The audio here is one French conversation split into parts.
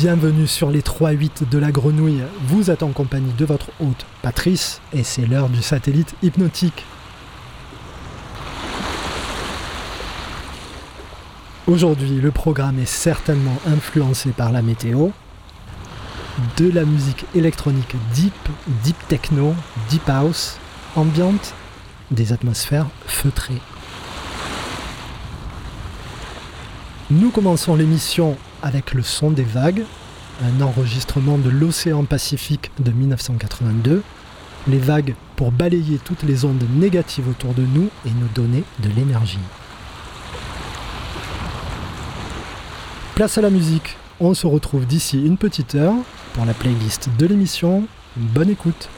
Bienvenue sur les 3-8 de la grenouille. Vous êtes en compagnie de votre hôte Patrice et c'est l'heure du satellite hypnotique. Aujourd'hui, le programme est certainement influencé par la météo, de la musique électronique deep, deep techno, deep house, ambiante, des atmosphères feutrées. Nous commençons l'émission avec le son des vagues, un enregistrement de l'océan Pacifique de 1982. Les vagues pour balayer toutes les ondes négatives autour de nous et nous donner de l'énergie. Place à la musique, on se retrouve d'ici une petite heure pour la playlist de l'émission. Bonne écoute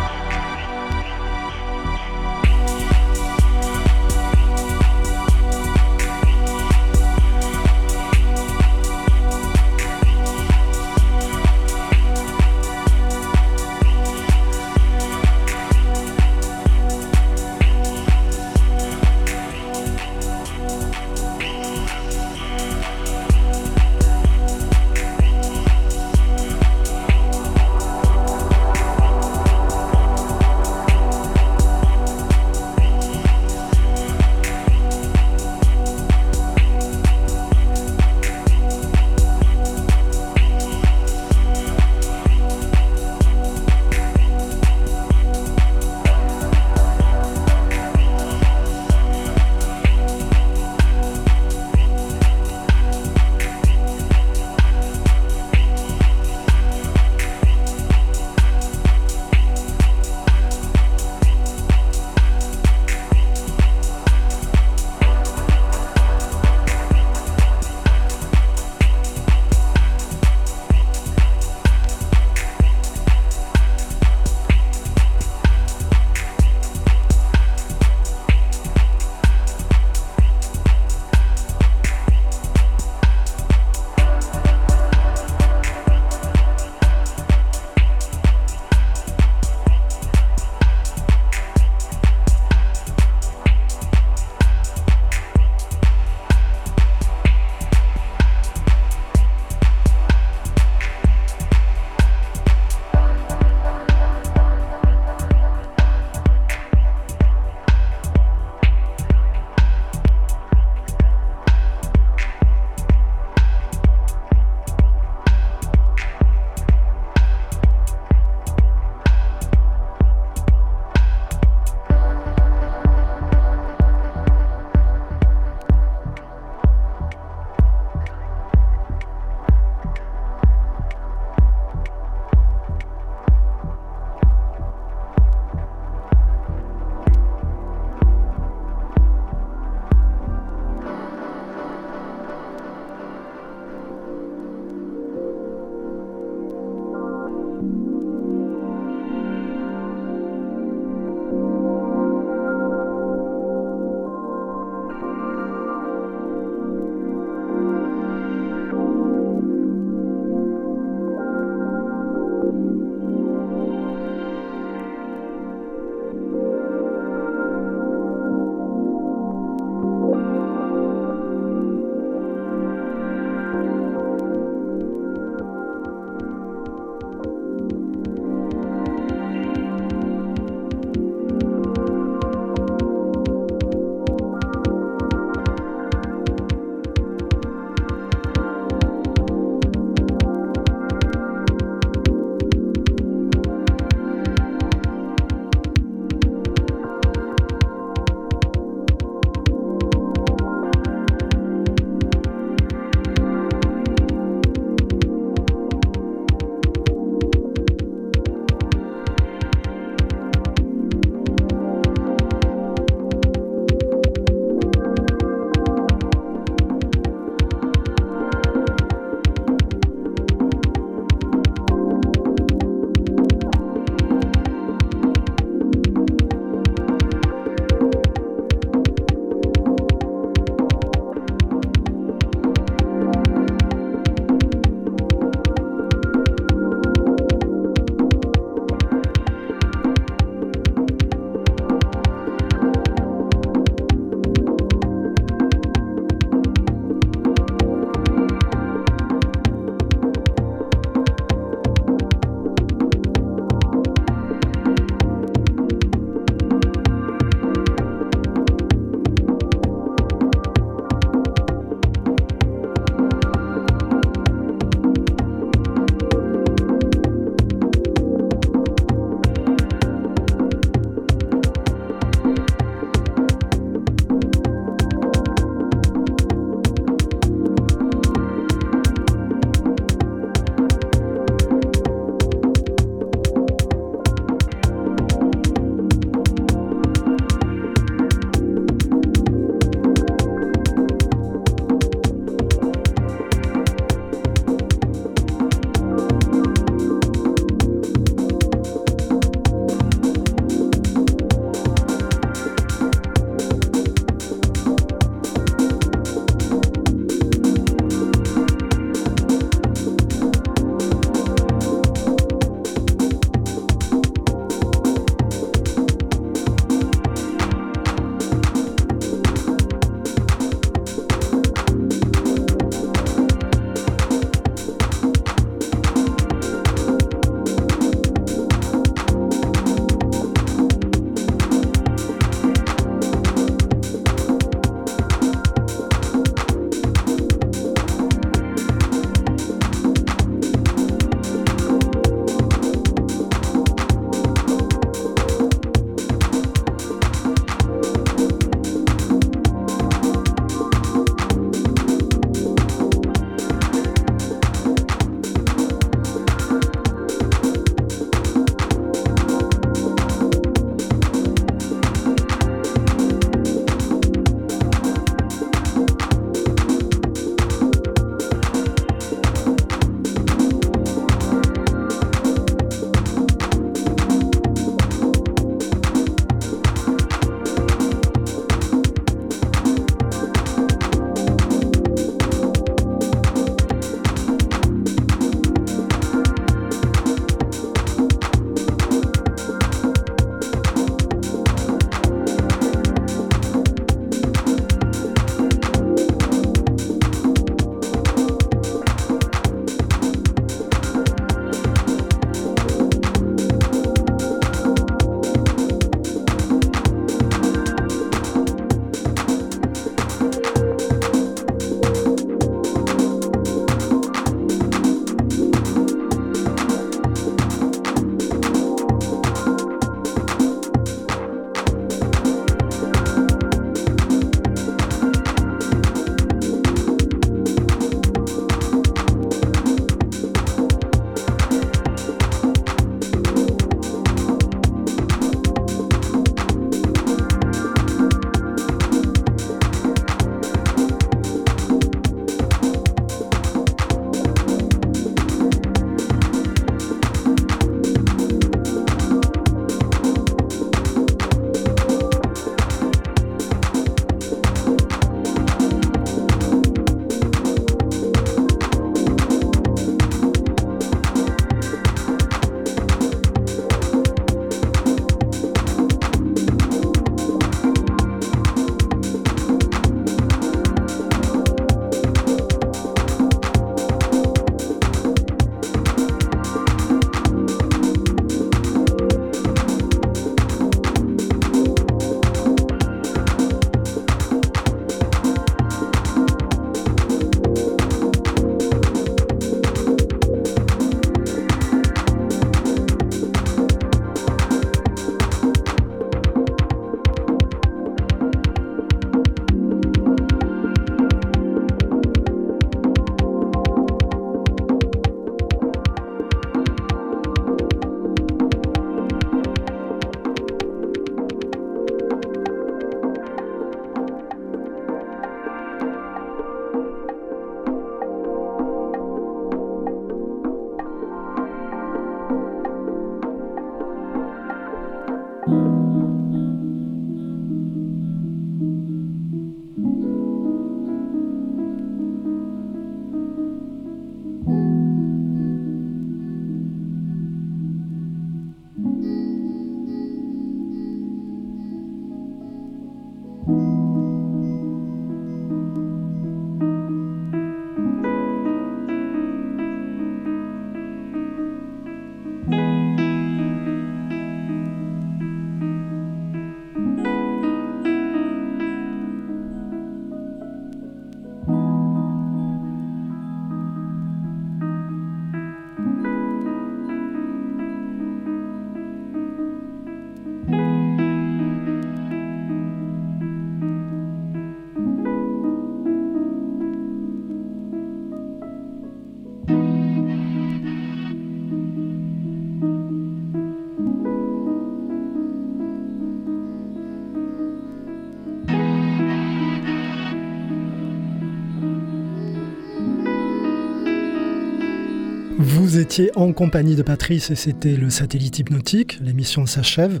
en compagnie de Patrice et c'était le satellite hypnotique. L'émission s'achève.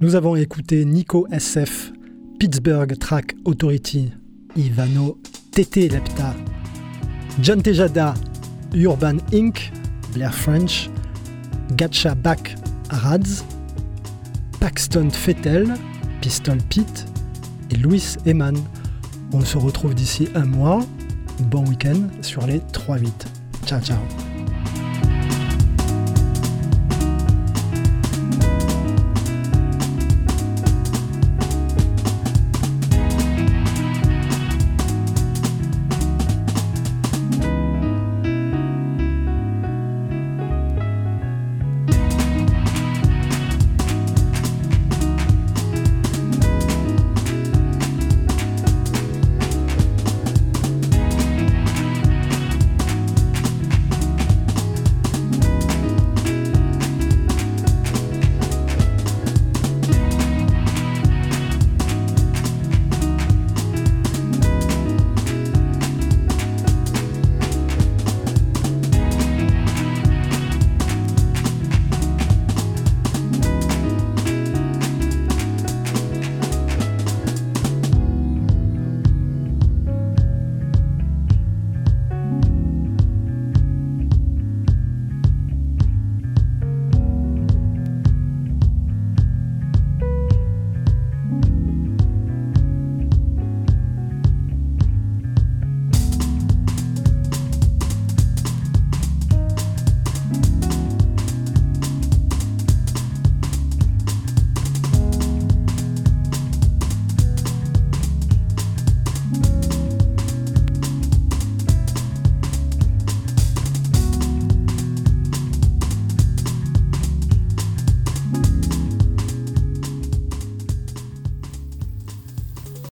Nous avons écouté Nico SF, Pittsburgh Track Authority, Ivano Tete Lepta, John Tejada, Urban Inc., Blair French, Gacha Back Rads, Paxton Fettel, Pistol Pete et Louis Eman. On se retrouve d'ici un mois. Bon week-end sur les 3-8. Ciao ciao